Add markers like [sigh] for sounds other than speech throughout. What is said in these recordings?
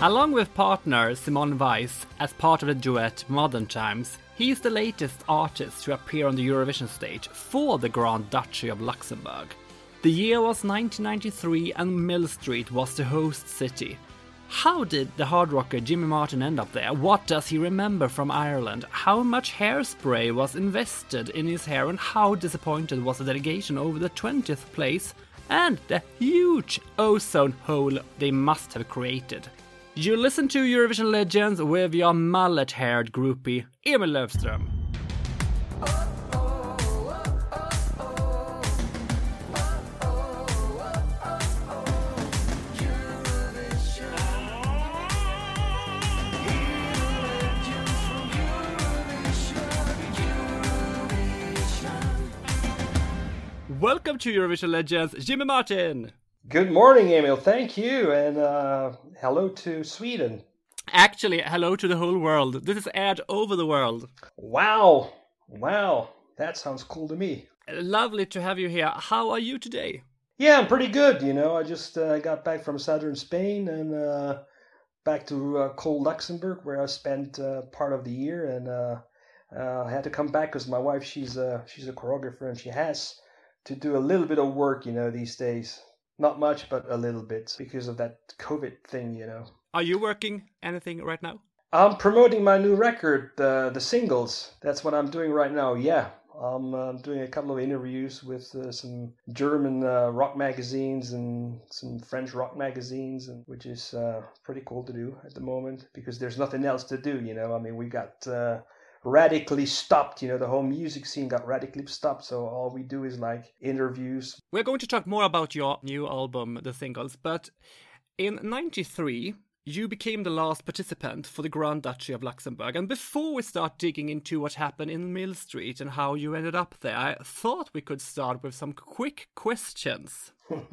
Along with partner Simone Weiss as part of the duet Modern Times, he is the latest artist to appear on the Eurovision stage for the Grand Duchy of Luxembourg. The year was 1993 and Millstreet was the host city. How did the hard rocker Jimmy Martin end up there? What does he remember from Ireland? How much hairspray was invested in his hair and how disappointed was the delegation over the 20th place and the huge ozone hole they must have created? You listen to Eurovision Legends with your mullet haired groupie, Emil Löfström. Welcome to Eurovision Legends, Jimmy Martin! Good morning, Emil. Thank you, and uh, hello to Sweden. Actually, hello to the whole world. This is aired over the world. Wow, wow, that sounds cool to me. Lovely to have you here. How are you today? Yeah, I'm pretty good. You know, I just uh, got back from southern Spain and uh, back to uh, cold Luxembourg, where I spent uh, part of the year, and uh, I had to come back because my wife she's a she's a choreographer and she has to do a little bit of work, you know, these days. Not much, but a little bit because of that COVID thing, you know. Are you working anything right now? I'm promoting my new record, the the singles. That's what I'm doing right now. Yeah, I'm uh, doing a couple of interviews with uh, some German uh, rock magazines and some French rock magazines, and which is uh, pretty cool to do at the moment because there's nothing else to do. You know, I mean, we got uh, radically stopped. You know, the whole music scene got radically stopped. So all we do is like interviews. We're going to talk more about your new album, The Singles, but in 93, you became the last participant for the Grand Duchy of Luxembourg. And before we start digging into what happened in Millstreet and how you ended up there, I thought we could start with some quick questions.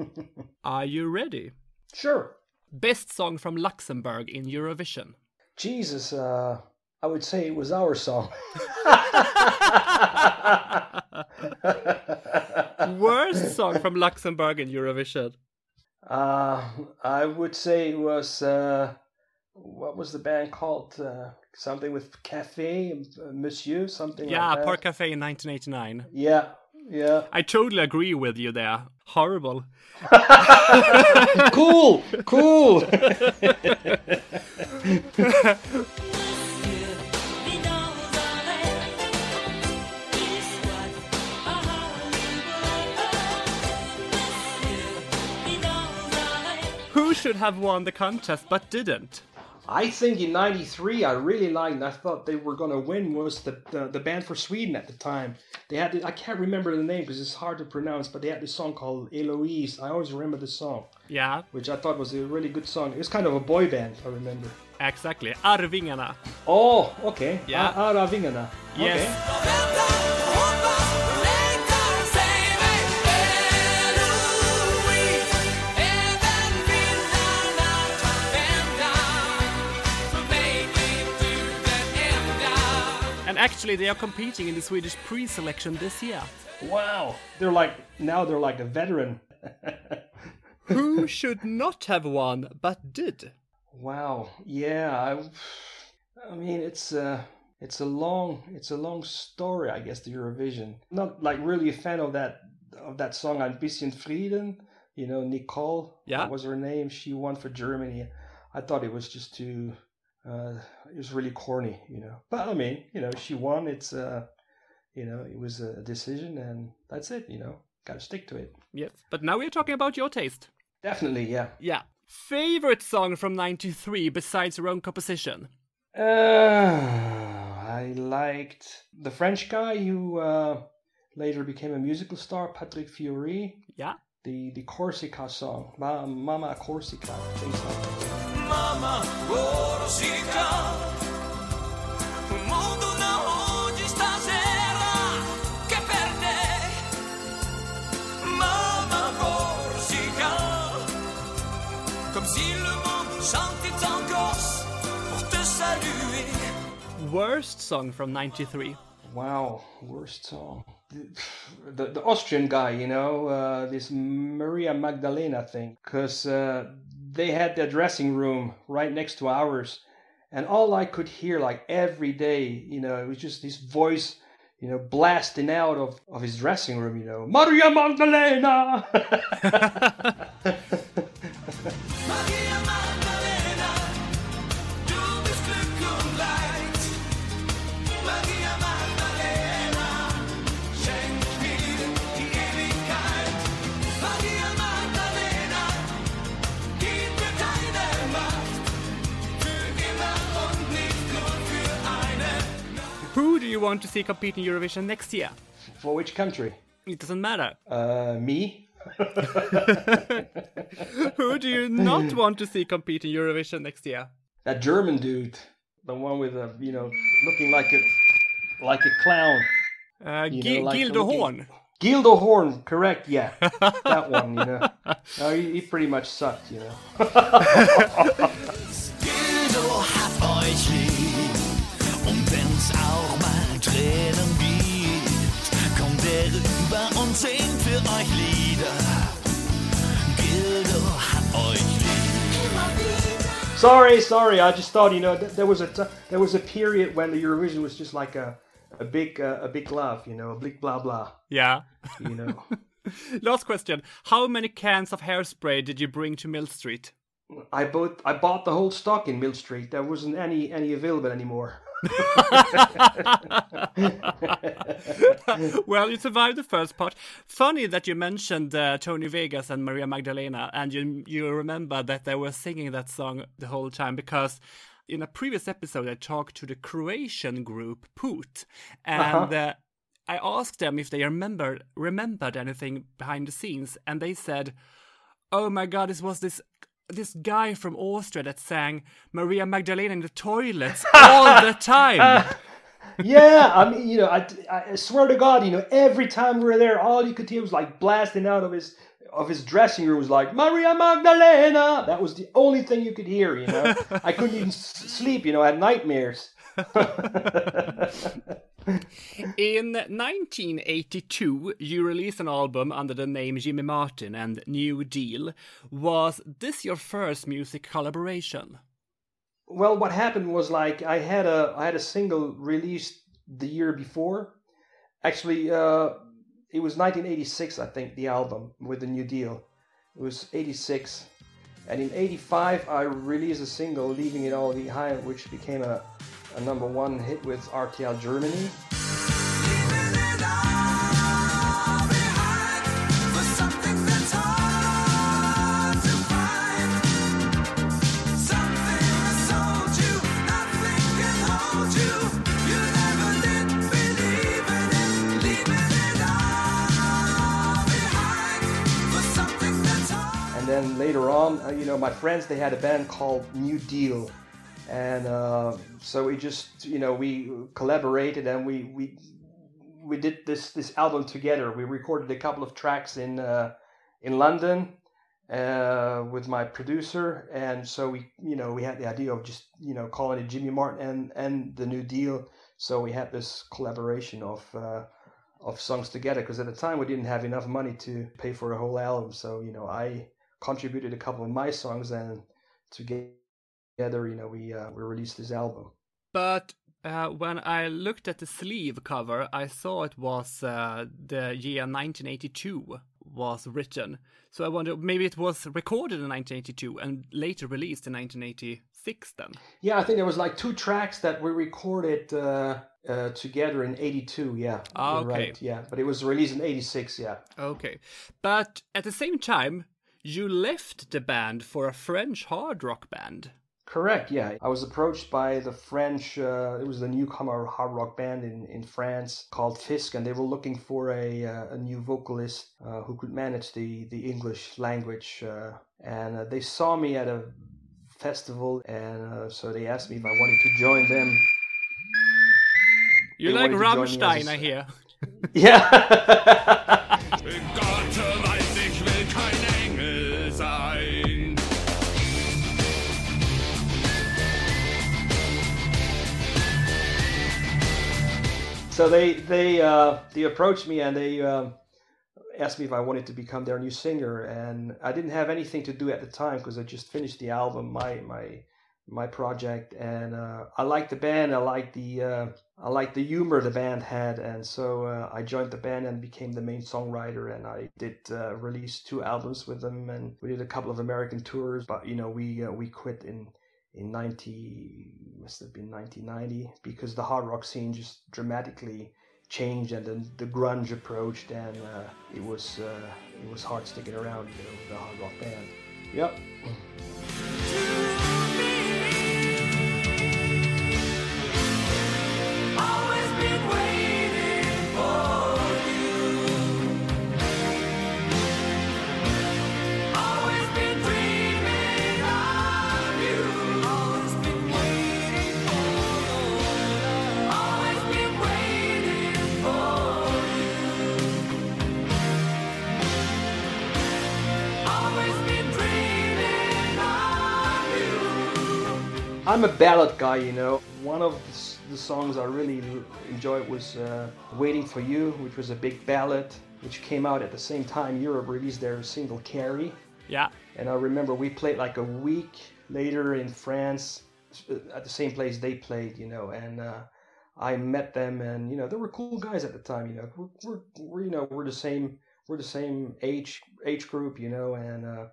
[laughs] Are you ready? Sure. Best song from Luxembourg in Eurovision? Jesus, uh, I would say it was our song. [laughs] Worst song from Luxembourg in Eurovision? Uh, I would say it was uh, what was the band called? Uh, something with cafe, uh, Monsieur, something. Yeah, like. Park Cafe in 1989. Yeah, yeah. I totally agree with you there. Horrible. [laughs] cool, cool. [laughs] should have won the contest but didn't? I think in '93, I really liked. I thought they were gonna win. Was the, the the band for Sweden at the time? They had. The, I can't remember the name because it's hard to pronounce. But they had this song called Eloise. I always remember the song, Yeah, which I thought was a really good song. It was kind of a boy band, if I remember. exactly. Arvingarna. Oh, okay. Yeah. Ara Vingarna. Yes. Okay. Actually, they are competing in the Swedish pre-selection this year. Wow. They're like now they're like a veteran. [laughs] Who [laughs] should not have won but did? Wow. Yeah. I, I mean, it's a it's a long it's a long story. I guess the Eurovision. Not like really a fan of that of that song Ein bisschen Frieden. You know, Nicole. Yeah. Was her name. She won for Germany. I thought it was just too. Uh, it was really corny, you know. But I mean, you know, she won. It's uh, you know, it was a decision, and that's it. You know, got to stick to it. Yes, but now we're talking about your taste. Definitely, yeah. Yeah. Favorite song from 93 besides your own composition? Uh, I liked the French guy who uh, later became a musical star, Patrick Fiori. Yeah. The the Corsica song, Ma- Mama Corsica, I think so. Mamma Corsica Un mondo da oggi stasera Che per te. Mamma Corsica Comme si le monde chantait en Corse Pour te saluer. Worst song from 93? Wow, worst song. The, the Austrian guy, you know, uh, this Maria Magdalena thing, because uh, they had their dressing room right next to ours, and all I could hear like every day, you know, it was just this voice, you know, blasting out of, of his dressing room, you know, Maria Magdalena. [laughs] [laughs] you want to see compete in Eurovision next year? For which country? It doesn't matter. Uh, me. [laughs] Who do you not want to see compete in Eurovision next year? That German dude, the one with a, you know, looking like a like a clown. Uh, You Gi- know, like Gildo looking- Horn. Gildo Horn, correct? Yeah, [laughs] that one. You know, no, he, he pretty much sucked. You know. [laughs] Tränen gibt, kommt er rüber und singt für euch Lieder. Gildo hat euch lieb. Sorry, sorry. I just thought, you know, th- there was a t- there was a period when the Eurovision was just like a a big uh, a big love, you know, a big blah blah, Yeah. you know. [laughs] Last question. How many cans of hairspray did you bring to Millstreet? I bought I bought the whole stock in Millstreet. There wasn't any any available anymore. [laughs] well, you survived the first part. Funny that you mentioned uh, Tony Wegas and Maria Magdalena, and you you remember that they were singing that song the whole time because in a previous episode I talked to the Croatian group Put, and uh, I asked them if they remembered remembered anything behind the scenes, and they said, "Oh my God, this was this." This guy from Austria that sang Maria Magdalena in the toilets [laughs] all the time. [laughs] yeah, I mean, you know, I, I swear to God, you know, every time we were there, all you could hear was like blasting out of his of his dressing room was like Maria Magdalena. That was the only thing you could hear. You know, [laughs] I couldn't even s- sleep. You know, I had nightmares. In 1982, you released an album under the name Jimmy Martin and New Deal. Was this your first music collaboration? Well, what happened was like I had a I had a single released the year before. Actually, uh, it was 1986, I think, the album with the New Deal. It was 86, and in 85 I released a single, "Leaving It All Behind," which became a, a number one hit with RTL Germany. And then later on, uh, you know, my friends they had a band called New Deal, and uh, so we just, you know, we collaborated and we we we did this this album together. We recorded a couple of tracks in uh, in London uh, with my producer, and so we, you know, we had the idea of just, you know, calling it Jimmy Martin and and the New Deal. So we had this collaboration of. Uh, of songs together because at the time we didn't have enough money to pay for a whole album so you know i contributed a couple of my songs and together you know we uh, we released this album But uh, when I looked at the sleeve cover, I saw it was uh, the year 1982 was written. So I wonder maybe it was recorded in 1982 and later released in 1986 then. yeah i think there was like two tracks that we recorded uh, uh, together in 82 yeah Ah, okay. right yeah but it was released in 86 yeah Okay. But at the same time, you left the band for a French hard rock band. Correct. Yeah, I was approached by the French. Uh, it was the newcomer hard rock band in, in France called Fisk, and they were looking for a uh, a new vocalist uh, who could manage the the English language. Uh, and uh, they saw me at a festival, and uh, so they asked me if I wanted to join them. You They like wanted to join me as a Rammstein, I hear. [laughs] Yeah. [laughs] so they they uh, they approached me and they um, asked me if I wanted to become their new singer, and I didn't have anything to do at the time because I just finished the album, my my my project, and uh, I liked the band. I liked the uh, I liked the humor the band had, and so uh, I joined the band and became the main songwriter. And I did uh, release two albums with them, and we did a couple of American tours. But you know, we uh, we quit in in 90 must have been 1990 because the hard rock scene just dramatically changed and then the grunge approached and uh, it was uh, it was hard sticking around you know the hard rock band. Yep I'm a ballad guy, you know. One of the songs I really enjoyed was uh, Waiting for You, which was a big ballad, which came out at the same time Europe released their single Carrie. Yeah. And I remember we played like a week later in France at the same place they played, you know, and uh, I met them and, you know, they were cool guys at the time, you know. We're, we're, we're you know, we're the same, we're the same age, age group, you know, and, uh,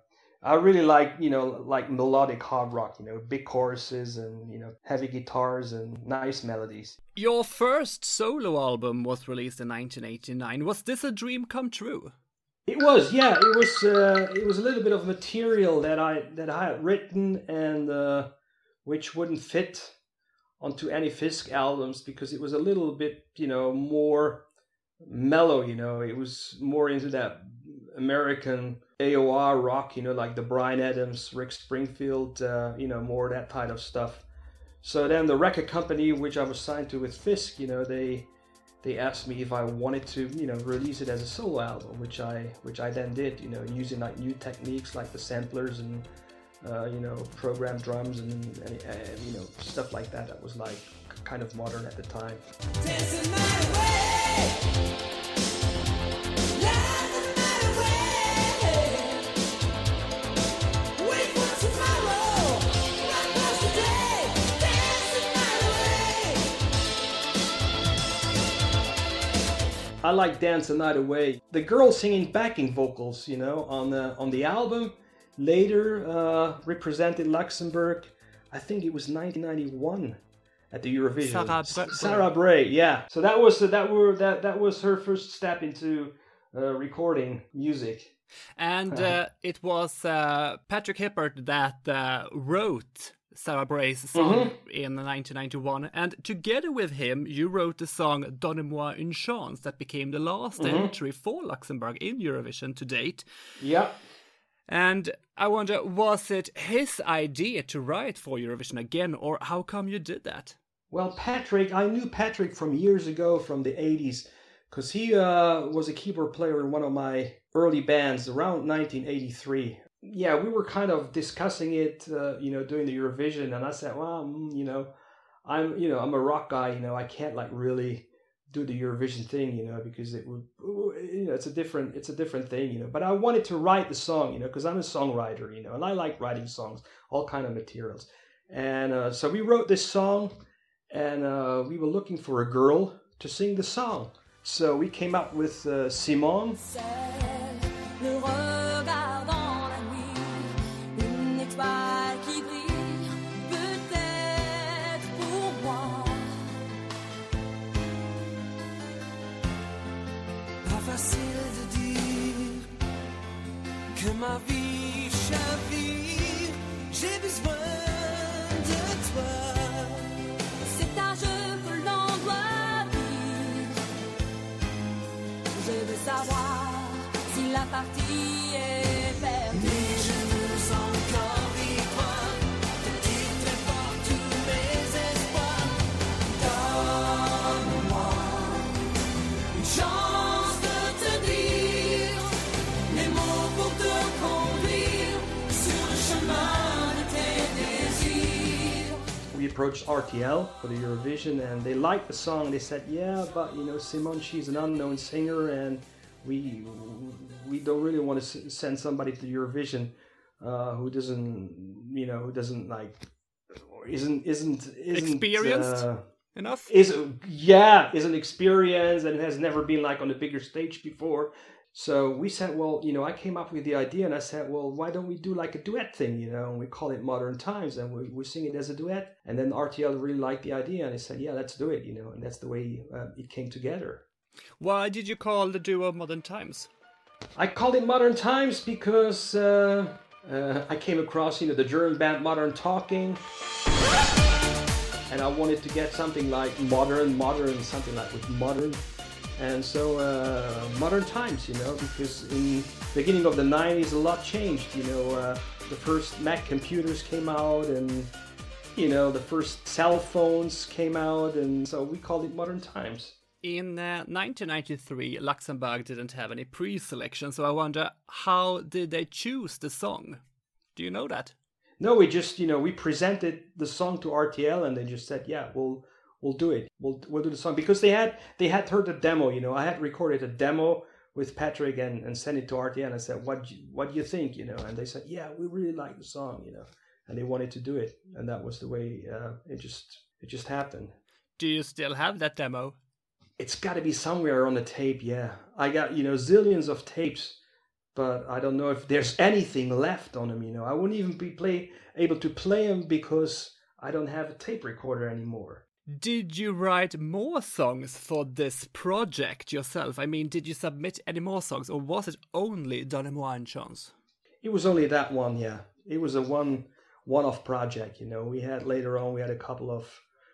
I really like, you know, like melodic hard rock, you know, big choruses and, you know, heavy guitars and nice melodies. Your first solo album was released in 1989. Was this a dream come true? It was, yeah. It was. Uh, it was a little bit of material that I that I had written and uh, which wouldn't fit onto any Fisk albums because it was a little bit, you know, more mellow. You know, it was more into that American AOR rock, you know, like the Bryan Adams, Rick Springfield, uh, you know, more that type of stuff. So then the record company, which I was signed to with Fisk, you know, they they asked me if I wanted to, you know, release it as a solo album, which I which I then did, you know, using like new techniques like the samplers and uh, you know programmed drums and, and, and, you know stuff like that that was like kind of modern at the time. Like Dance the Night Away. The girl singing backing vocals, you know, on the on the album, later uh, represented Luxembourg. I think it was 1991 at the Eurovision. Sarah, Bray. Sarah Bray, yeah. So that was that were that that was her first step into uh, recording music. And uh, it was uh, Patrick Hippert that uh, wrote Sarah Bray's song Mm-hmm. in 1991, and together with him, you wrote the song "Donnez-moi une chance" that became the last Mm-hmm. entry for Luxembourg in Eurovision to date. Yeah. And I wonder, was it his idea to write for Eurovision again, or how come you did that? Well, Patrick, I knew Patrick from years ago from the 80s because he uh, was a keyboard player in one of my early bands around 1983. Yeah, we were kind of discussing it, uh, you know, doing the Eurovision, and I said, well, mm, you know, I'm, you know, I'm a rock guy, you know, I can't like really do the Eurovision thing, you know, because it would, you know, it's a different, it's a different thing, you know. But I wanted to write the song, you know, because I'm a songwriter, you know, and I like writing songs, all kind of materials. And uh, so we wrote this song, and uh, we were looking for a girl to sing the song. So we came up with uh, Simone. Ma vie chavire. J'ai besoin approached RTL for the Eurovision, and they liked the song. They said, "Yeah, but you know, Simone, she's an unknown singer, and We we don't really want to send somebody to Eurovision uh, who doesn't, you know, who doesn't like, isn't isn't isn't Experienced? Uh, Enough? is yeah isn't experienced and has never been like on a bigger stage before so we said well you know i came up with the idea and i said well why don't we do like a duet thing you know and we call it modern times and we, we sing it as a duet. And then rtl really liked the idea and they said yeah let's do it you know and that's the way uh, it came together. Why did you call the duo Modern Times? I called it Modern Times because uh, uh, I came across, you know, the German band Modern Talking, and I wanted to get something like modern, modern, something like with modern, and so uh, Modern Times, you know, because in beginning of the '90s, a lot changed. You know, uh, the first Mac computers came out, and you know, the first cell phones came out, and so we called it Modern Times. In uh, 1993, Luxembourg didn't have any pre-selection, so I wonder how did they choose the song? Do you know that? No, we just you know we presented the song to RTL and they just said, yeah, we'll we'll do it. We'll we'll do the song because they had they had heard the demo. You know, I had recorded a demo with Patrick and, and sent it to RTL and I said, what do you, what do you think? You know, and they said, yeah, we really like the song. You know, and they wanted to do it, and that was the way uh, it just it just happened. Do you still have that demo? It's got to be somewhere on the tape. Yeah, I got you know zillions of tapes. But I don't know if there's anything left on them. You know, I wouldn't even be play able to play them because I don't have a tape recorder anymore. Did you write more songs for this project yourself? I mean, did you submit any more songs, or was it only Donnez-moi une chance? It was only that one, yeah. It was a one one-off project. You know, we had later on we had a couple of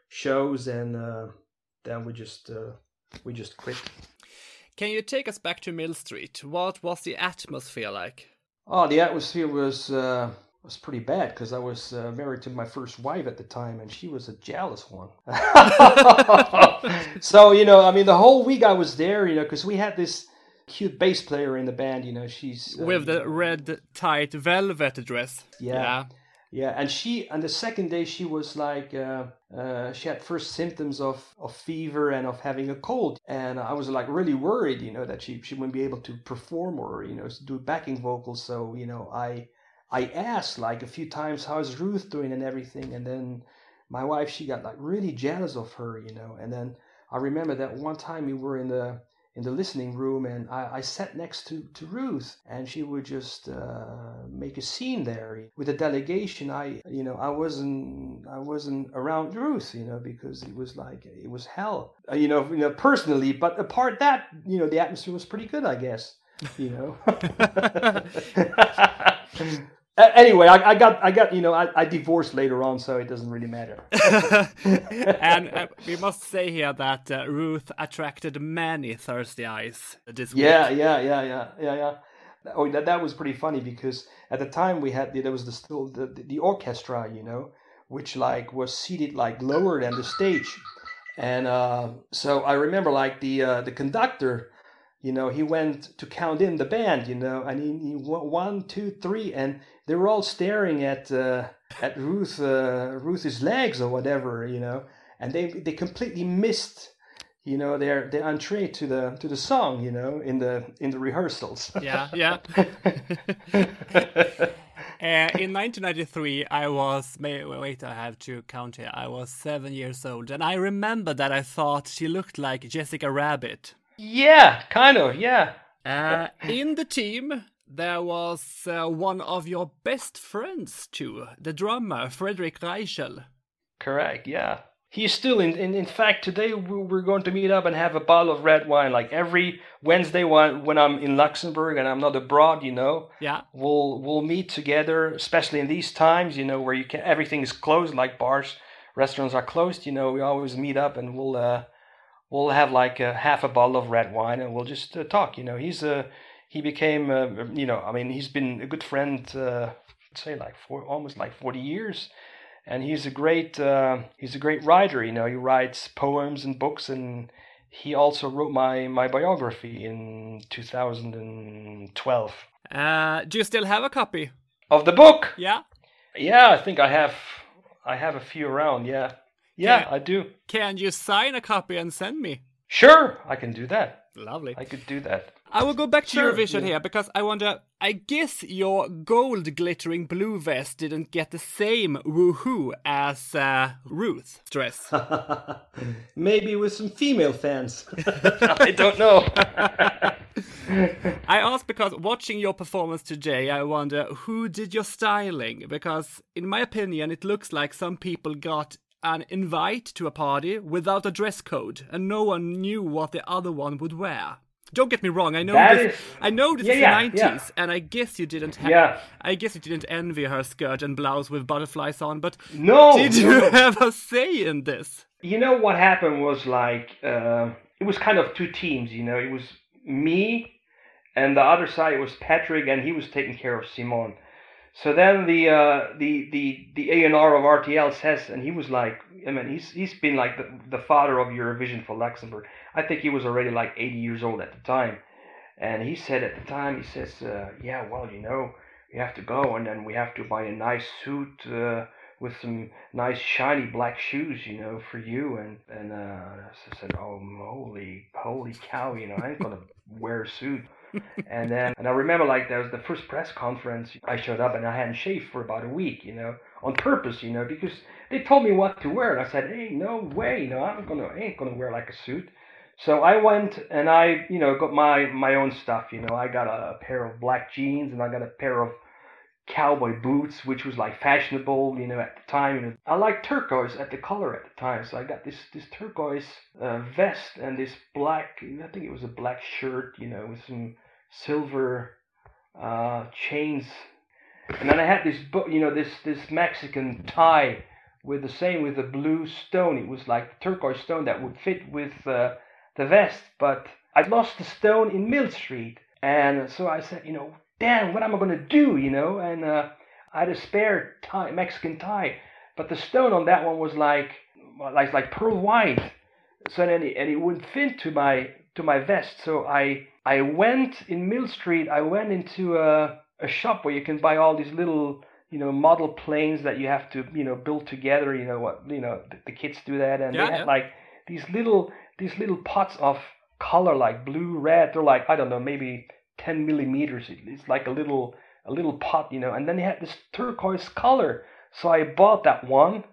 shows, and uh, then we just uh, we just quit. Can you take us back to Millstreet? What was the atmosphere like? Oh, the atmosphere was uh, was pretty bad because I was uh, married to my first wife at the time, and she was a jealous one. [laughs] so you know, I mean, the whole week I was there, you know, because we had this cute bass player in the band. You know, she's uh, With the red tight velvet dress. Yeah. Yeah, and she and the second day she was like uh, uh, she had first symptoms of, of fever and of having a cold, and I was like really worried, you know, that she she wouldn't be able to perform or you know do backing vocals. So you know, I I asked like a few times how's Ruth doing and everything, and then my wife she got like really jealous of her, you know, and then I remember that one time we were in the in the listening room and I, I sat next to, to Ruth and she would just uh, make a scene there. With the delegation I you know I wasn't I wasn't around Ruth you know because it was like it was hell uh, you know you know personally. But apart that you know the atmosphere was pretty good I guess you know [laughs] [laughs] [laughs] anyway I, I got I got you know I, I divorced later on so it doesn't really matter [laughs] and uh, we must say here that uh, Ruth attracted many thirsty eyes this week. Yeah, yeah, yeah, yeah, yeah, yeah. Oh, that, that was pretty funny because at the time we had there was the still the, the orchestra, you know, which like was seated like lower than the stage, and uh, so I remember like the uh, the conductor, you know, he went to count in the band, you know, and he, he went one, two, three, and they were all staring at uh, at Ruth uh, Ruth's legs or whatever, you know, and they they completely missed you know their their entree to the to the song you know in the in the rehearsals [laughs] Yeah, yeah. [laughs] Uh, in 1993, I was. May, wait, I have to count here. I was seven years old, and I remember that I thought she looked like Jessica Rabbit. Yeah kind of yeah. Uh, in the team, there was uh, one of your best friends too, the drummer Frederick Reichel. correct yeah. He's still in, in in fact today we- we're going to meet up and have a bottle of red wine. Like every wednesday when when i'm in luxembourg and i'm not abroad you know Yeah, we'll we'll meet together especially in these times you know where you can everything is closed like bars restaurants are closed you know we always meet up and we'll uh we'll have like a half a bottle of red wine and we'll just uh, talk you know? He's uh he became uh, you know i mean he's been a good friend uh say like for almost like 40 years. And he's a great uh, he's a great writer you know? He writes poems and books and he also wrote my my biography in 2012 uh, do you still have a copy? of the book? Yeah. yeah i think i have i have a few around yeah yeah Yeah. i do Can you sign a copy and send me? sure i can do that Lovely. i could do that I will go back to Sure, Eurovision yeah. here because I wonder. I guess your gold glittering blue vest didn't get the same woohoo as uh, Ruth's dress. [laughs] Maybe with some female fans. [laughs] [laughs] I don't know. I ask because watching your performance today, I wonder who did your styling? Because, in my opinion, it looks like some people got an invite to a party without a dress code, and no one knew what the other one would wear. Don't get me wrong. I know That this. is- I know this Yeah, is the nineties, yeah. and I guess you didn't have. Yeah. I guess you didn't envy her skirt and blouse with butterflies on. But No, did no, you [laughs] have a say in this? You know what happened was like uh, it was kind of two teams. You know, it was me, and the other side was Patrick, and he was taking care of Simon. So then the uh, the the the A and R of RTL says, and he was like, I mean, he's he's been like the, the father of Eurovision for Luxembourg. I think he was already like 80 years old at the time, and he said at the time, he says, uh, yeah, well, you know, we have to go, and then we have to buy a nice suit. Uh, with some nice shiny black shoes, you know, for you. And and uh, I said, oh, holy, holy cow, you know, I ain't gonna [laughs] wear a suit. And then and I remember like there was the first press conference. I showed up and I hadn't shaved for about a week, you know, on purpose, you know, because they told me what to wear, and I said, hey, no way, no, I'm gonna, I ain't gonna wear like a suit. So I went and I, you know, got my my own stuff. You know, I got a pair of black jeans and I got a pair of cowboy boots, which was like fashionable, you know, at the time. You know, I liked turquoise at the color at the time, so I got this this turquoise uh, vest and this black. I think it was a black shirt, you know, with some silver uh, chains, and then I had this, you know, this this Mexican tie with the same with the blue stone. It was like turquoise stone that would fit with uh, the vest, but I lost the stone in Millstreet, and so I said, you know, damn, what am I gonna do, you know? And uh, I had a spare tie, Mexican tie, but the stone on that one was like, like like pearl white, so then it, and it wouldn't fit to my to my vest. So I I went in Millstreet. I went into a a shop where you can buy all these little you know model planes that you have to you know build together. You know what you know the, the kids do that, and Yeah, they had yeah. like these little these little pots of color like blue, red. They're like I don't know maybe 10 millimeters. It's like a little a little pot, you know. And then they had this turquoise color. So I bought that one,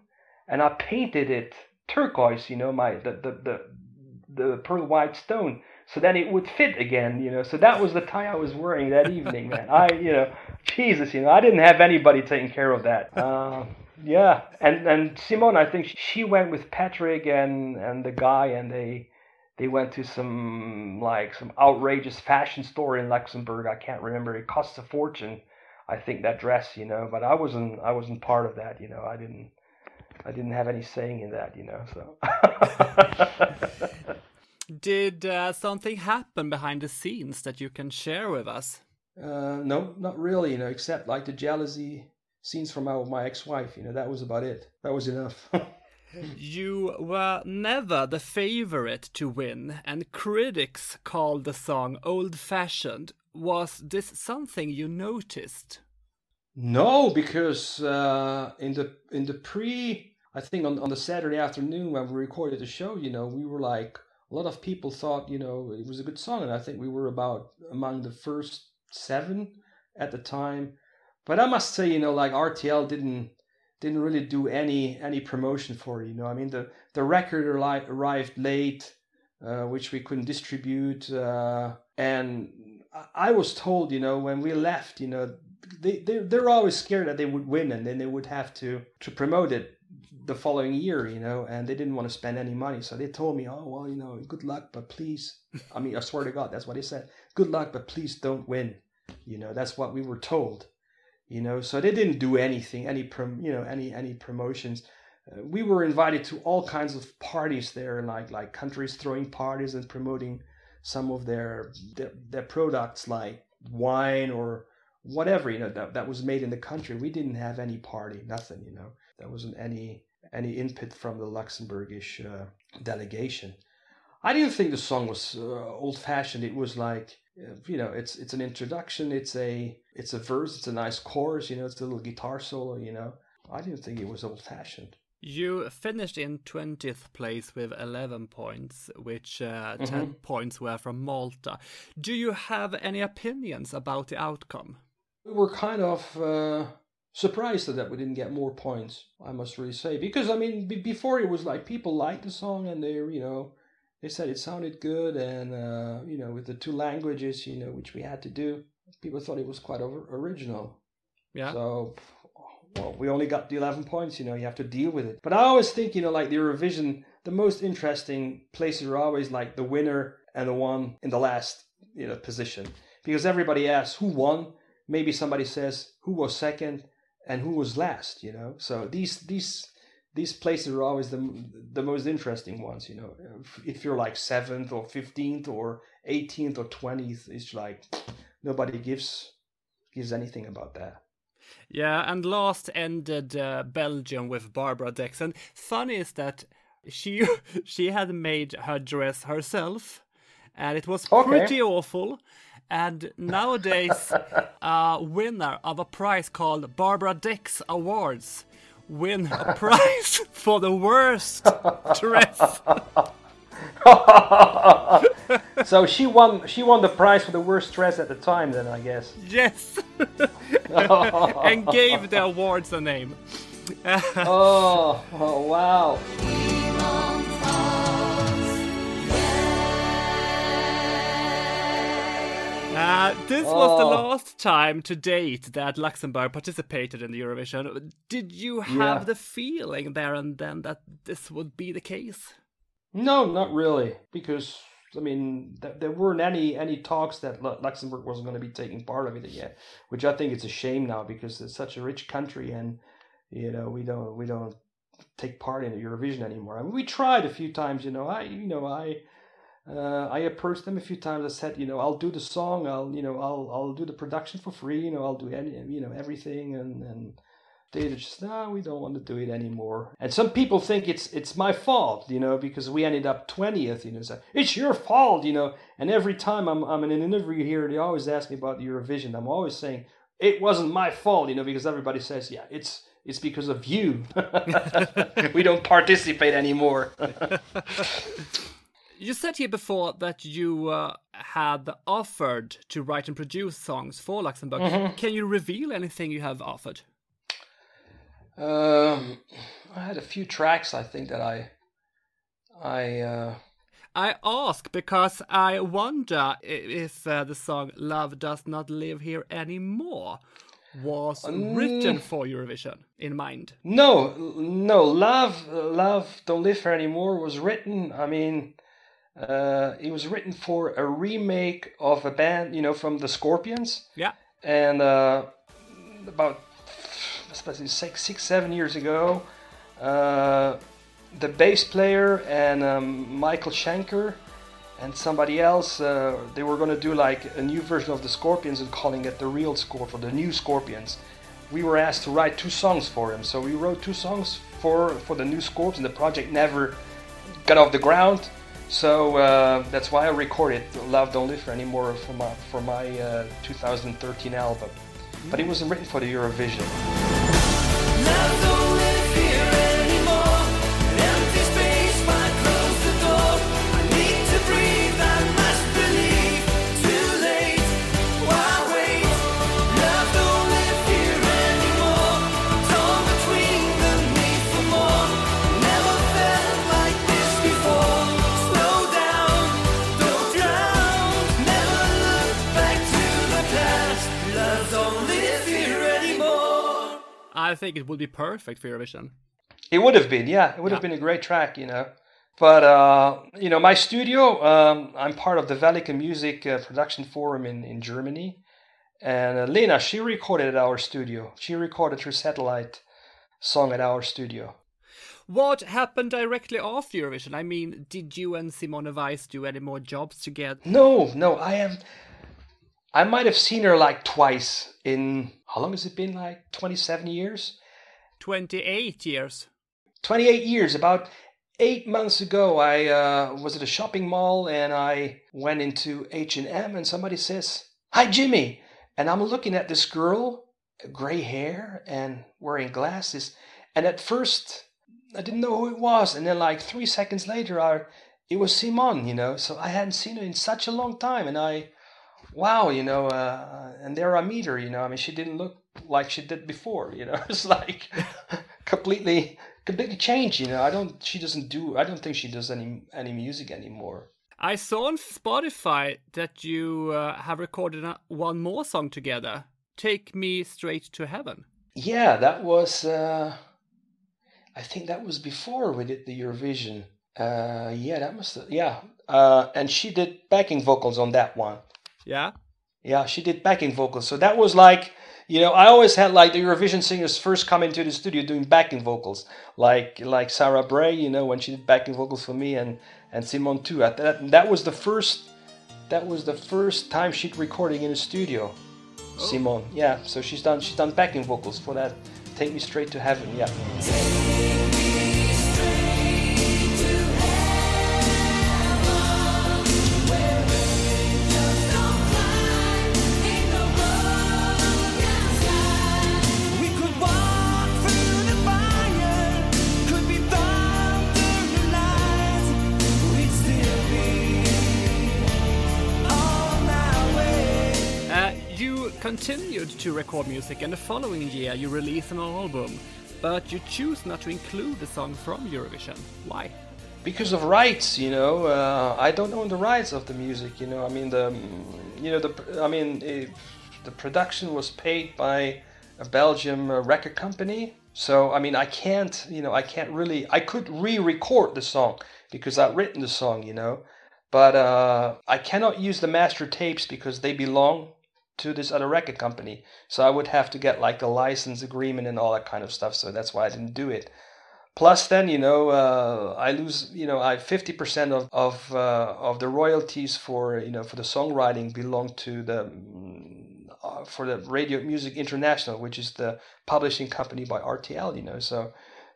and I painted it turquoise. You know, my the the the, the pearl white stone. So then it would fit again, you know. So that was the tie I was wearing that evening, man. I, you know, Jesus, you know, I didn't have anybody taking care of that. Uh, yeah, and and Simone, I think she went with Patrick and and the guy, and they they went to some like some outrageous fashion store in Luxembourg. I can't remember. It costs a fortune, I think that dress, you know. But I wasn't I wasn't part of that, you know. I didn't I didn't have any saying in that, you know. So [laughs] Did uh, something happen behind the scenes that you can share with us? uh, no, not really, you know, except like the jealousy scenes from my my ex-wife. You know, that was about it. That was enough. [laughs] You were never the favorite to win, and critics called the song old fashioned. Was this something you noticed? No, because uh, in the in the pre, I think on on the Saturday afternoon when we recorded the show, you know, we were like a lot of people thought, you know, it was a good song, and I think we were about among the first seven at the time. But I must say, you know, like RTL didn't didn't really do any any promotion for. You know, I mean the the record arri- arrived late, uh, which we couldn't distribute, uh, and I- I was told, you know, when we left, you know, they they they're always scared that they would win and then they would have to to promote it the following year, you know, and they didn't want to spend any money, so they told me, oh well, you know, good luck, but please, I mean, I swear to God, that's what they said. Good luck, but please don't win. You know, that's what we were told you know so they didn't do anything any prom you know any any promotions. Uh, we were invited to all kinds of parties there like like countries throwing parties and promoting some of their their, their products like wine or whatever you know that, that was made in the country. We didn't have any party nothing you know. There wasn't any any input from the luxembourgish uh, delegation i didn't think the song was uh, old fashioned it was like uh, you know it's it's an introduction it's a it's a verse it's a nice chorus you know it's a little guitar solo you know i didn't think it was old fashioned You finished in 20th place with 11 points, which uh, 10 points were from Malta. Do you have any opinions about the outcome? We were kind of uh, surprised that we didn't get more points. I must really say because I mean b- before it was like people liked the song and they you know they said it sounded good and uh, you know with the two languages you know which we had to do people thought it was quite or- original. Yeah. So, well, we only got the 11 points, you know, you have to deal with it. But I always think, you know, like the Eurovision, the most interesting places are always like the winner and the one in the last, you know, position. Because everybody asks who won. Maybe somebody says who was second and who was last, you know. So these, these, these places are always the, the most interesting ones, you know. If, you're like seventh or 15th or 18th or 20th, it's like nobody gives gives anything about that. Yeah, and last ended uh, Belgium with Barbara Dex. And funny is that she [laughs] she had made her dress herself, and it was Okay. pretty awful. And nowadays, a [laughs] winner of a prize called Barbara Dex Awards win a prize [laughs] for the worst dress. [laughs] so she won she won the prize for the worst dress at the time then I guess. Yes, [laughs] and gave the awards a name. Oh, oh wow. Uh, this was the Oh. last time to date that Luxembourg participated in the Eurovision. Did you have Yeah. the feeling there and then that this would be the case? No, not really because I mean th- there weren't any any talks that Lu- Luxembourg wasn't going to be taking part of it yet, which I think it's a shame now because it's such a rich country and you know we don't we don't take part in the Eurovision anymore. I mean we tried a few times, you know. I you know I uh, I approached them a few times. I said, you know, I'll do the song. I'll, you know, I'll, I'll do the production for free. You know, I'll do any, you know, everything. And and they just, no, we don't want to do it anymore. And some people think it's it's my fault, you know, because we ended up twentieth. You know, so it's your fault, you know. And every time I'm I'm in an interview here, they always ask me about Eurovision. I'm always saying it wasn't my fault, you know, because everybody says, yeah, it's it's because of you. [laughs] we don't participate anymore. [laughs] You said here before that you uh, had offered to write and produce songs for Luxembourg. Mm-hmm. Can you reveal anything you have offered? Um, I had a few tracks. I think that I, I uh, I ask because I wonder if uh, the song Love Does Not Live Here Anymore was Mm. written for Eurovision in mind. no, no, love, love, don't live here anymore was written. I mean, uh, it was written for a remake of a band, you know, from the Scorpions, Yeah. and uh, about six, six, seven years ago, uh, the bass player and um, Michael Schenker and somebody else, uh, they were going to do like a new version of the Scorpions and calling it the real Scorpion, the new Scorpions. We were asked to write two songs for him, so we wrote two songs for for the new Scorpions. And the project never got off the ground, so uh, that's why I recorded "Love Don't Live Here Anymore" for my for my uh, 2013 album. But it wasn't written for the Eurovision. I think it would be perfect for Eurovision. It would have been, yeah. It would have been a great track, you know. But uh, you know, my studio, um, I'm part of the Velika Music uh, Production Forum in in Germany, and uh, Lena, she recorded at our studio. She recorded her satellite song at our studio. What happened directly after Eurovision? I mean, did you and Simone Weiss do any more jobs together? No, no, I have. I might have seen her like twice in how long has it been? Like 27 years. 28 years. 28 years about eight months ago i uh, was at a shopping mall and i went into h&m and somebody says hi jimmy and i'm looking at this girl gray hair and wearing glasses and at first I didn't know who it was, and then like three seconds later, I it was Simon, you know. So I hadn't seen her in such a long time, and I, wow, you know, uh, and there I meet her, you know. I mean, she didn't look like she did before, you know. [laughs] It's like [laughs] completely, completely changed, you know. I don't, she doesn't do, I don't think she does any any music anymore. I saw on Spotify that you uh, have recorded a- one more song together. Take me straight to heaven. Yeah, that was. Uh, I think that was before we did the Eurovision. Uh, yeah, that must. Yeah, uh, and she did backing vocals on that one. Yeah. Yeah, she did backing vocals. So that was like, you know, I always had like the Eurovision singers first come into the studio doing backing vocals, like like Sarah Bray, you know, when she did backing vocals for me, and and Simone too. At That that was the first. That was the first time she'd recording in a studio. Oh. Simon. yeah. So she's done she's done backing vocals for that. Take me straight to heaven, yeah. Continued to record music, and the following year you released an album, but you choose not to include the song from Eurovision. Why? because of rights you know uh, i don't own the rights of the music you know i mean the you know the i mean it, the production was paid by a belgium uh, record company so i mean i can't you know i can't really i could re-record the song because i've written the song you know but uh, i cannot use the master tapes because they belong to this other record company so i would have to get like a license agreement and all that kind of stuff so that's why i didn't do it Plus, then you know, uh, I lose. You know, I fifty percent of of uh, of the royalties for you know for the songwriting belong to the mm, uh, for the Radio Music International, which is the publishing company by RTL. You know, so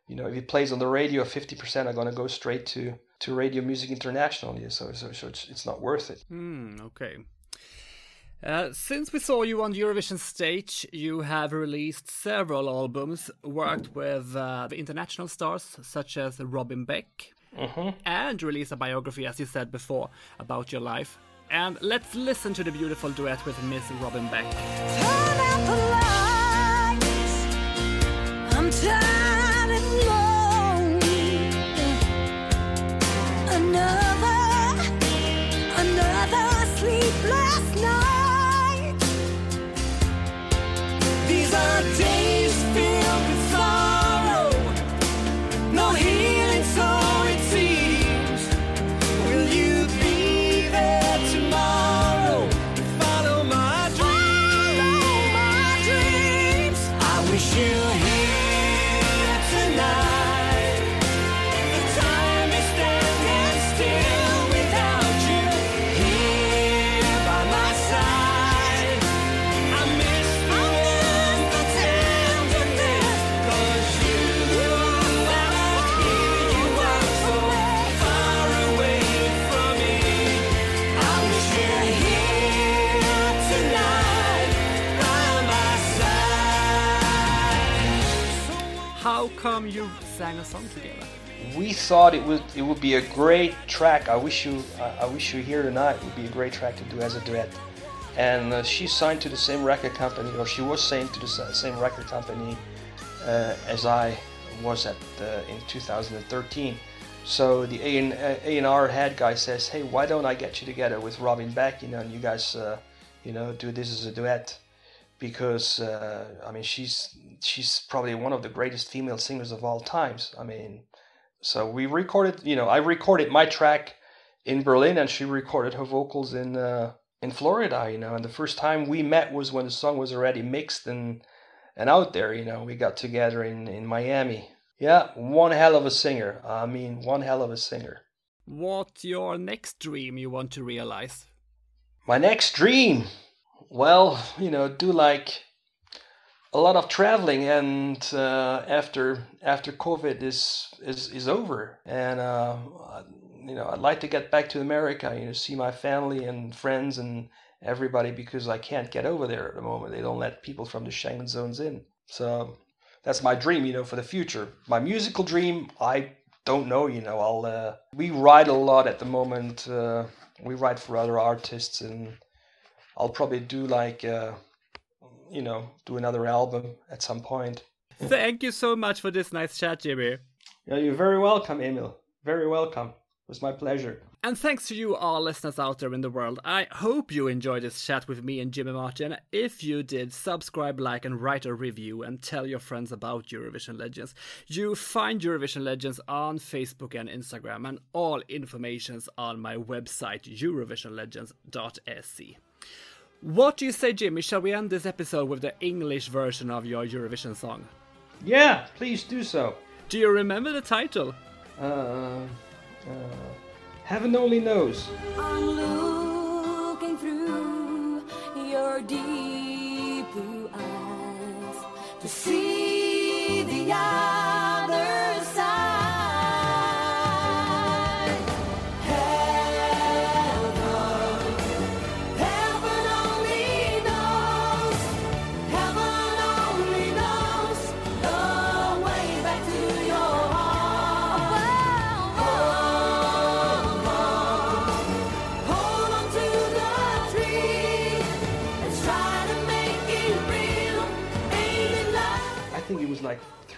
you know if it plays on the radio, fifty percent are going to go straight to to Radio Music International. Yeah, so so, so it's, it's not worth it. Hmm, okay. Uh, since we saw you on the Eurovision stage, you have released several albums, worked with uh, the international stars such as Robin Beck, and released a biography, as you said before, about your life. And let's listen to the beautiful duet with Miss Robin Beck. Come you sang a song together? We thought it would it would be a great track. I wish you I, I wish you here tonight would be a great track to do as a duet. And uh, she signed to the same record company, or she was signed to the same record company uh, as I was at uh, in 2013. So the and A and R head guy says, "Hey, why don't I get you together with Robin Beck? You know, and you guys, uh, you know, do this as a duet." Because uh, I mean, she's she's probably one of the greatest female singers of all times. I mean, so we recorded, you know, I recorded my track in Berlin, and she recorded her vocals in uh, in Florida. You know, and the first time we met was when the song was already mixed and and out there. You know, we got together in in Miami. Yeah, one hell of a singer. I mean, one hell of a singer. What your next dream you want to realize? My next dream, well, you know, do like a lot of traveling, and uh, after after COVID is is is over, and uh, you know, I'd like to get back to America. You know, see my family and friends and everybody because I can't get over there at the moment. They don't let people from the Schengen zones in. So that's my dream, you know, for the future. My musical dream, I don't know, you know. I'll uh, we write a lot at the moment. Uh, we write for other artists, and I'll probably do like, uh, you know, do another album at some point. Thank you so much for this nice chat, Jimmy. Yeah, you're very welcome, Emil. Very welcome. It was my pleasure. And thanks to you all listeners out there in the world. I hope you enjoyed this chat with me and Jimmy Martin. If you did, subscribe, like, and write a review and tell your friends about Eurovision Legends. You find Eurovision Legends on Facebook and Instagram, and all information's on my website, eurovisionlegends.se. What do you say, Jimmy? Shall we end this episode with the English version of your Eurovision song? Yeah, please do so. Do you remember the title? Uh, uh, heaven only knows. I'm looking through your deep blue eyes to see the other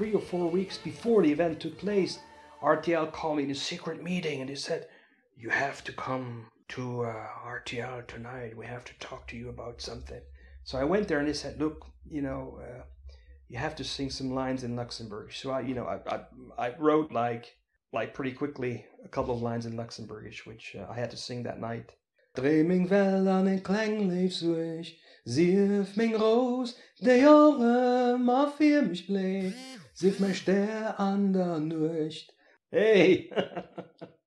three or four weeks before the event took place. RTL called me in a secret meeting and they said, You have to come to uh, RTL tonight. We have to talk to you about something. So I went there and they said, Look, you know, uh, you have to sing some lines in Luxembourg. So I, you know, I, I, I wrote like, like pretty quickly a couple of lines in Luxembourgish, which uh, I had to sing that night. Dreaming wel aan een klein leefswish, Sief mijn roos, de jonge maar für mich blij, Sief mijn ster an der Nucht. Hey! [laughs]